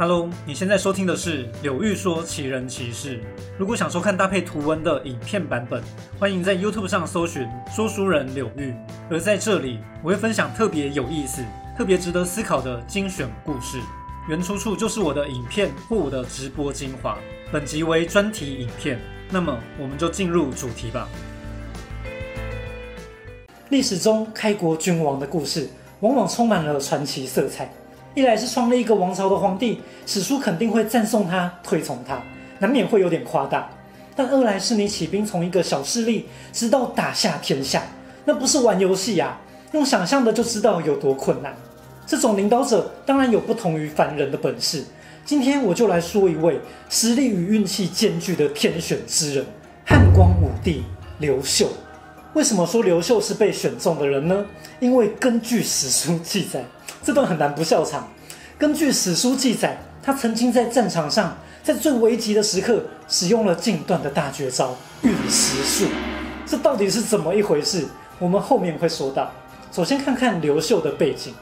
Hello，你现在收听的是柳玉说奇人奇事。如果想收看搭配图文的影片版本，欢迎在 YouTube 上搜寻说书人柳玉。而在这里，我会分享特别有意思、特别值得思考的精选故事，原出处就是我的影片或我的直播精华。本集为专题影片，那么我们就进入主题吧。历史中开国君王的故事，往往充满了传奇色彩。一来是创立一个王朝的皇帝，史书肯定会赞颂他、推崇他，难免会有点夸大；但二来是你起兵从一个小势力，直到打下天下，那不是玩游戏呀，用想象的就知道有多困难。这种领导者当然有不同于凡人的本事。今天我就来说一位实力与运气兼具的天选之人——汉光武帝刘秀。为什么说刘秀是被选中的人呢？因为根据史书记载。这段很难不笑场。根据史书记载，他曾经在战场上，在最危急的时刻，使用了近段的大绝招陨石术。这到底是怎么一回事？我们后面会说到。首先看看刘秀的背景。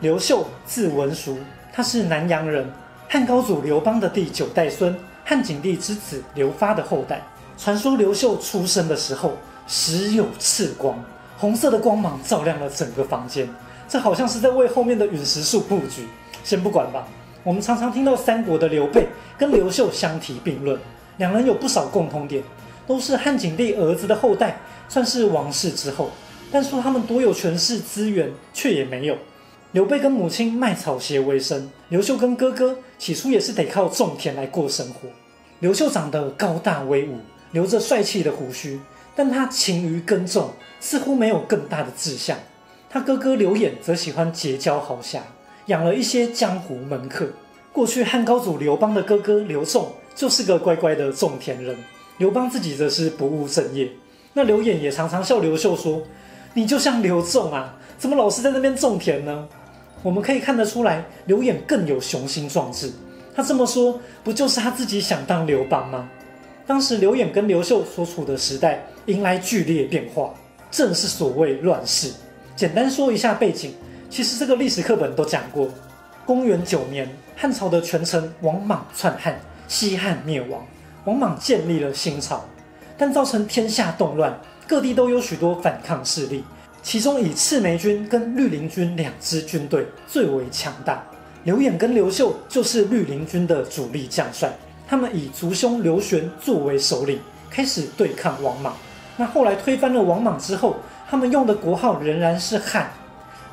刘秀字文叔，他是南阳人，汉高祖刘邦的第九代孙，汉景帝之子刘发的后代。传说刘秀出生的时候，时有赤光，红色的光芒照亮了整个房间。这好像是在为后面的陨石术布局，先不管吧。我们常常听到三国的刘备跟刘秀相提并论，两人有不少共同点，都是汉景帝儿子的后代，算是王室之后。但说他们多有权势资源，却也没有。刘备跟母亲卖草鞋为生，刘秀跟哥哥起初也是得靠种田来过生活。刘秀长得高大威武，留着帅气的胡须，但他勤于耕种，似乎没有更大的志向。他哥哥刘演则喜欢结交豪侠，养了一些江湖门客。过去汉高祖刘邦的哥哥刘仲就是个乖乖的种田人，刘邦自己则是不务正业。那刘演也常常笑刘秀说：“你就像刘仲啊，怎么老是在那边种田呢？”我们可以看得出来，刘演更有雄心壮志。他这么说，不就是他自己想当刘邦吗？当时刘演跟刘秀所处的时代迎来剧烈变化，正是所谓乱世。简单说一下背景，其实这个历史课本都讲过。公元九年，汉朝的权臣王莽篡汉，西汉灭亡，王莽建立了新朝，但造成天下动乱，各地都有许多反抗势力，其中以赤眉军跟绿林军两支军队最为强大。刘演跟刘秀就是绿林军的主力将帅，他们以族兄刘玄作为首领，开始对抗王莽。那后来推翻了王莽之后，他们用的国号仍然是汉。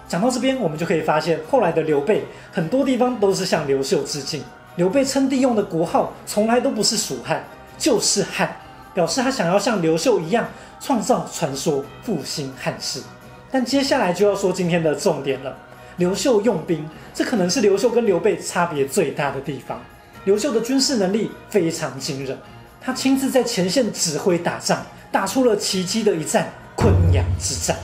讲到这边，我们就可以发现，后来的刘备很多地方都是向刘秀致敬。刘备称帝用的国号从来都不是蜀汉，就是汉，表示他想要像刘秀一样创造传说，复兴汉室。但接下来就要说今天的重点了：刘秀用兵，这可能是刘秀跟刘备差别最大的地方。刘秀的军事能力非常惊人，他亲自在前线指挥打仗，打出了奇迹的一战。昆阳之战，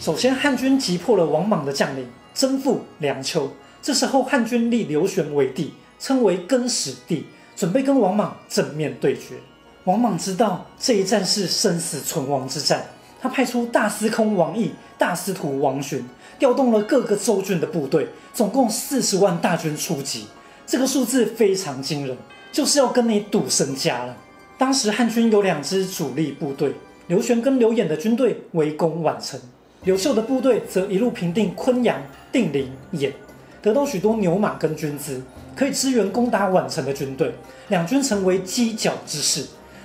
首先汉军击破了王莽的将领，征服梁丘。这时候汉军立刘玄为帝，称为更始帝，准备跟王莽正面对决。王莽知道这一战是生死存亡之战，他派出大司空王毅、大司徒王寻，调动了各个州郡的部队，总共四十万大军出击。这个数字非常惊人，就是要跟你赌身家了。当时汉军有两支主力部队。刘玄跟刘演的军队围攻宛城，刘秀的部队则一路平定昆阳、定陵、兖，得到许多牛马跟军资，可以支援攻打宛城的军队，两军成为犄角之势。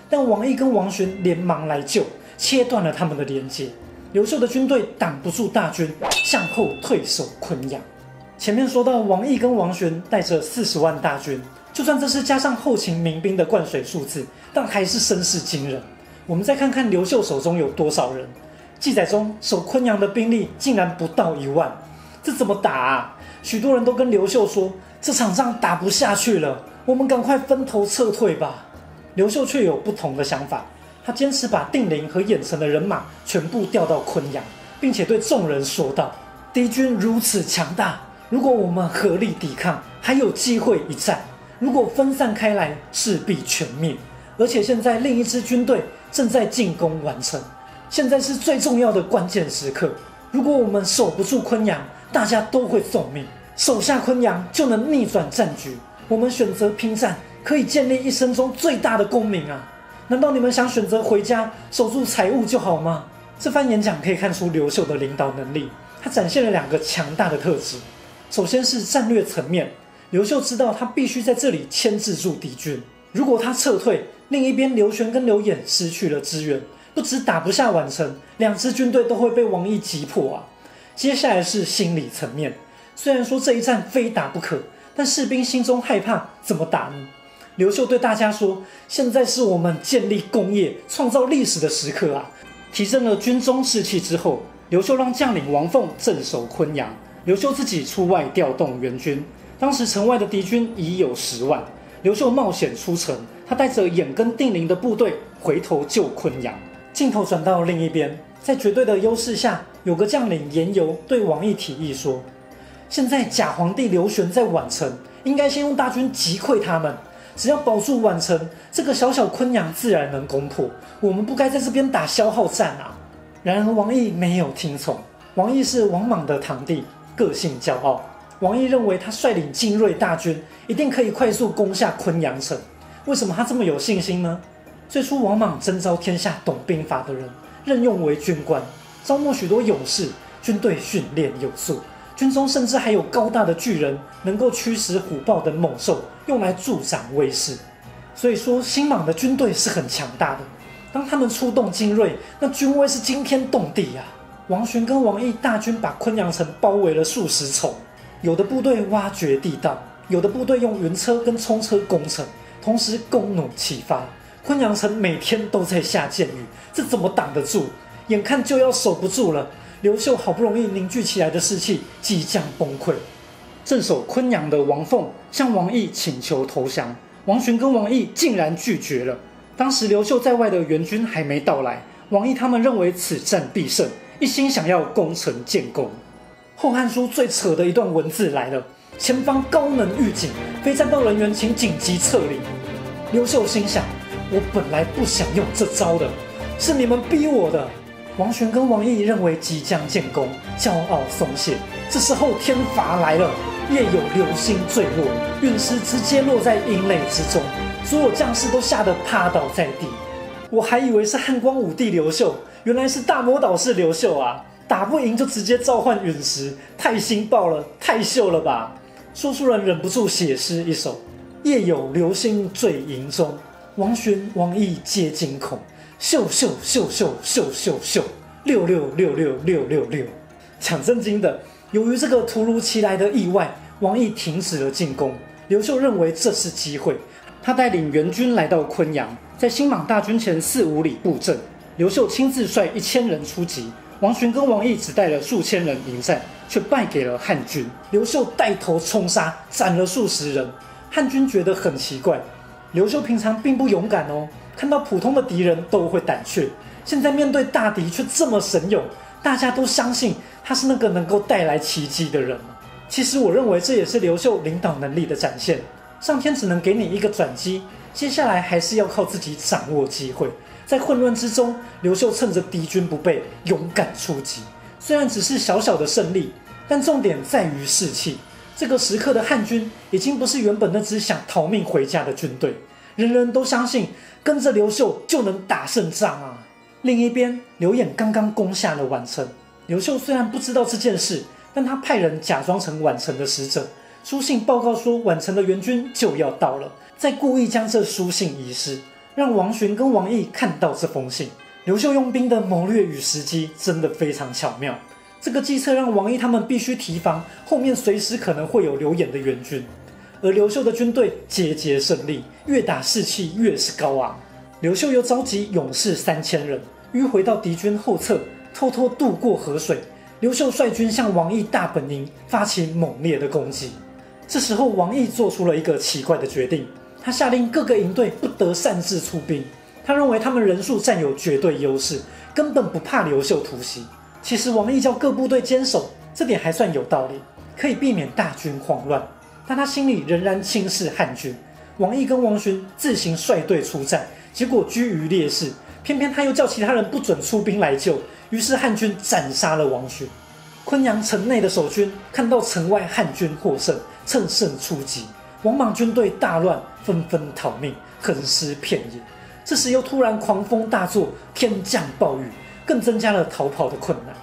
但王毅跟王玄连忙来救，切断了他们的连接。刘秀的军队挡不住大军，向后退守昆阳。前面说到，王毅跟王玄带着四十万大军，就算这是加上后勤民兵的灌水数字，但还是声势惊人。我们再看看刘秀手中有多少人？记载中守昆阳的兵力竟然不到一万，这怎么打啊？许多人都跟刘秀说，这场仗打不下去了，我们赶快分头撤退吧。刘秀却有不同的想法，他坚持把定陵和郾城的人马全部调到昆阳，并且对众人说道：敌军如此强大，如果我们合力抵抗，还有机会一战；如果分散开来，势必全灭。而且现在另一支军队。正在进攻完成，现在是最重要的关键时刻。如果我们守不住昆阳，大家都会送命。守下昆阳就能逆转战局，我们选择拼战，可以建立一生中最大的功名啊！难道你们想选择回家守住财物就好吗？这番演讲可以看出刘秀的领导能力，他展现了两个强大的特质。首先是战略层面，刘秀知道他必须在这里牵制住敌军，如果他撤退，另一边刘玄跟刘演失去了支援，不止打不下宛城，两支军队都会被王毅击破啊！接下来是心理层面，虽然说这一战非打不可，但士兵心中害怕，怎么打呢？刘秀对大家说：“现在是我们建立功业、创造历史的时刻啊！”提振了军中士气之后，刘秀让将领王凤镇守昆阳，刘秀自己出外调动援军。当时城外的敌军已有十万，刘秀冒险出城，他带着眼跟定陵的部队回头救昆阳。镜头转到另一边，在绝对的优势下，有个将领严尤对王毅提议说：“现在假皇帝刘玄在宛城，应该先用大军击溃他们。”只要保住宛城，这个小小昆阳自然能攻破。我们不该在这边打消耗战啊！然而王毅没有听从。王毅是王莽的堂弟，个性骄傲。王毅认为他率领精锐大军，一定可以快速攻下昆阳城。为什么他这么有信心呢？最初王莽征召天下懂兵法的人，任用为军官，招募许多勇士，军队训练有素。军中甚至还有高大的巨人，能够驱使虎豹等猛兽，用来助长威势。所以说，新莽的军队是很强大的。当他们出动精锐，那军威是惊天动地呀！王玄跟王毅大军把昆阳城包围了数十重，有的部队挖掘地道，有的部队用云车跟冲车攻城，同时弓弩齐发。昆阳城每天都在下箭雨，这怎么挡得住？眼看就要守不住了。刘秀好不容易凝聚起来的士气即将崩溃，镇守昆阳的王凤向王毅请求投降，王寻跟王毅竟然拒绝了。当时刘秀在外的援军还没到来，王毅他们认为此战必胜，一心想要攻城建功。《后汉书》最扯的一段文字来了：前方高能预警，非战斗人员请紧急撤离。刘秀心想：我本来不想用这招的，是你们逼我的。王玄跟王毅认为即将建功，骄傲松懈。这时候天罚来了，夜有流星坠落，陨石直接落在营垒之中，所有将士都吓得趴倒在地。我还以为是汉光武帝刘秀，原来是大魔导士刘秀啊！打不赢就直接召唤陨石，太新爆了，太秀了吧！说书人忍不住写诗一首：夜有流星坠营中，王玄、王毅皆惊恐。秀秀秀秀秀秀秀，六六六六六六六，讲正经的。由于这个突如其来的意外，王毅停止了进攻。刘秀认为这是机会，他带领援军来到昆阳，在新莽大军前四五里布阵。刘秀亲自率一千人出击，王寻跟王毅只带了数千人迎战，却败给了汉军。刘秀带头冲杀，斩了数十人。汉军觉得很奇怪，刘秀平常并不勇敢哦。看到普通的敌人都会胆怯，现在面对大敌却这么神勇，大家都相信他是那个能够带来奇迹的人。其实我认为这也是刘秀领导能力的展现。上天只能给你一个转机，接下来还是要靠自己掌握机会。在混乱之中，刘秀趁着敌军不备，勇敢出击。虽然只是小小的胜利，但重点在于士气。这个时刻的汉军已经不是原本那支想逃命回家的军队。人人都相信跟着刘秀就能打胜仗啊！另一边，刘演刚刚攻下了宛城。刘秀虽然不知道这件事，但他派人假装成宛城的使者，书信报告说宛城的援军就要到了，再故意将这书信遗失，让王寻跟王毅看到这封信。刘秀用兵的谋略与时机真的非常巧妙，这个计策让王毅他们必须提防，后面随时可能会有刘演的援军。而刘秀的军队节节胜利，越打士气越是高昂。刘秀又召集勇士三千人，迂回到敌军后侧，偷偷渡过河水。刘秀率军向王毅大本营发起猛烈的攻击。这时候，王毅做出了一个奇怪的决定，他下令各个营队不得擅自出兵。他认为他们人数占有绝对优势，根本不怕刘秀突袭。其实，王毅叫各部队坚守，这点还算有道理，可以避免大军慌乱。但他心里仍然轻视汉军，王毅跟王寻自行率队出战，结果居于劣势。偏偏他又叫其他人不准出兵来救，于是汉军斩杀了王寻。昆阳城内的守军看到城外汉军获胜，乘胜出击。王莽军队大乱，纷纷逃命，横尸遍野。这时又突然狂风大作，天降暴雨，更增加了逃跑的困难。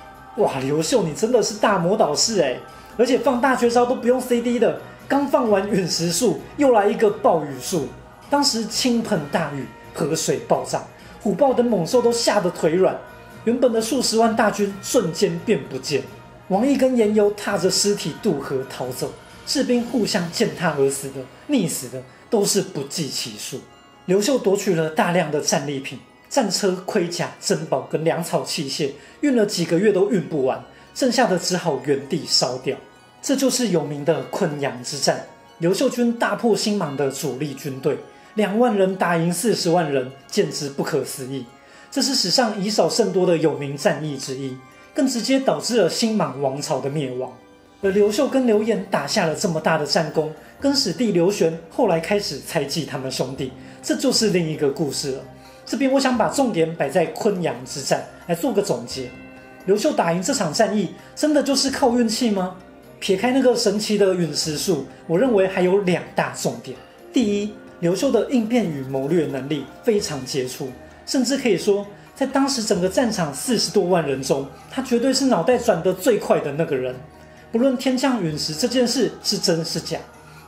哇，刘秀你真的是大魔导士哎！而且放大绝招都不用 CD 的，刚放完陨石术，又来一个暴雨术。当时倾盆大雨，河水暴涨，虎豹等猛兽都吓得腿软。原本的数十万大军瞬间便不见。王毅跟严尤踏着尸体渡河逃走，士兵互相践踏而死的、溺死的都是不计其数。刘秀夺取了大量的战利品。战车、盔甲、珍宝跟粮草器械，运了几个月都运不完，剩下的只好原地烧掉。这就是有名的昆阳之战。刘秀军大破新莽的主力军队，两万人打赢四十万人，简直不可思议。这是史上以少胜多的有名战役之一，更直接导致了新莽王朝的灭亡。而刘秀跟刘演打下了这么大的战功，跟史弟刘玄后来开始猜忌他们兄弟，这就是另一个故事了。这边我想把重点摆在昆阳之战来做个总结。刘秀打赢这场战役，真的就是靠运气吗？撇开那个神奇的陨石术，我认为还有两大重点。第一，刘秀的应变与谋略能力非常杰出，甚至可以说，在当时整个战场四十多万人中，他绝对是脑袋转得最快的那个人。不论天降陨石这件事是真是假，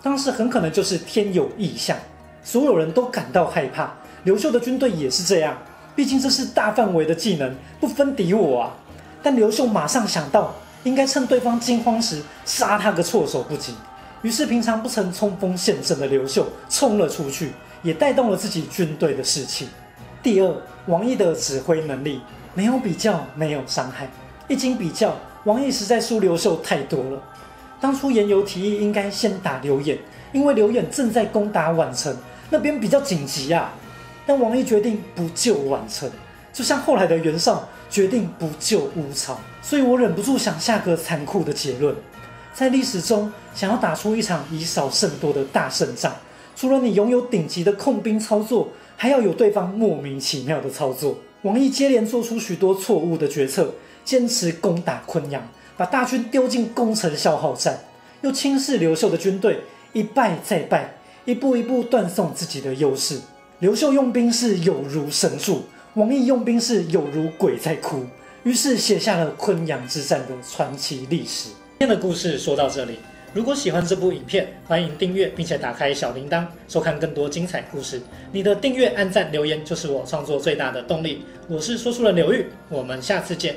当时很可能就是天有异象，所有人都感到害怕。刘秀的军队也是这样，毕竟这是大范围的技能，不分敌我啊。但刘秀马上想到，应该趁对方惊慌时杀他个措手不及。于是，平常不曾冲锋陷阵的刘秀冲了出去，也带动了自己军队的士气。第二，王毅的指挥能力没有比较，没有伤害。一经比较，王毅实在输刘秀太多了。当初严尤提议应该先打刘演，因为刘演正在攻打宛城，那边比较紧急啊。但王毅决定不救宛城，就像后来的袁绍决定不救乌巢，所以我忍不住想下个残酷的结论：在历史中，想要打出一场以少胜多的大胜仗，除了你拥有顶级的控兵操作，还要有对方莫名其妙的操作。王毅接连做出许多错误的决策，坚持攻打昆阳，把大军丢进攻城消耗战，又轻视刘秀的军队，一败再败，一步一步断送自己的优势。刘秀用兵是有如神助，王毅用兵是有如鬼在哭，于是写下了昆阳之战的传奇历史。今天的故事说到这里，如果喜欢这部影片，欢迎订阅并且打开小铃铛，收看更多精彩故事。你的订阅、按赞、留言就是我创作最大的动力。我是说书人刘玉，我们下次见。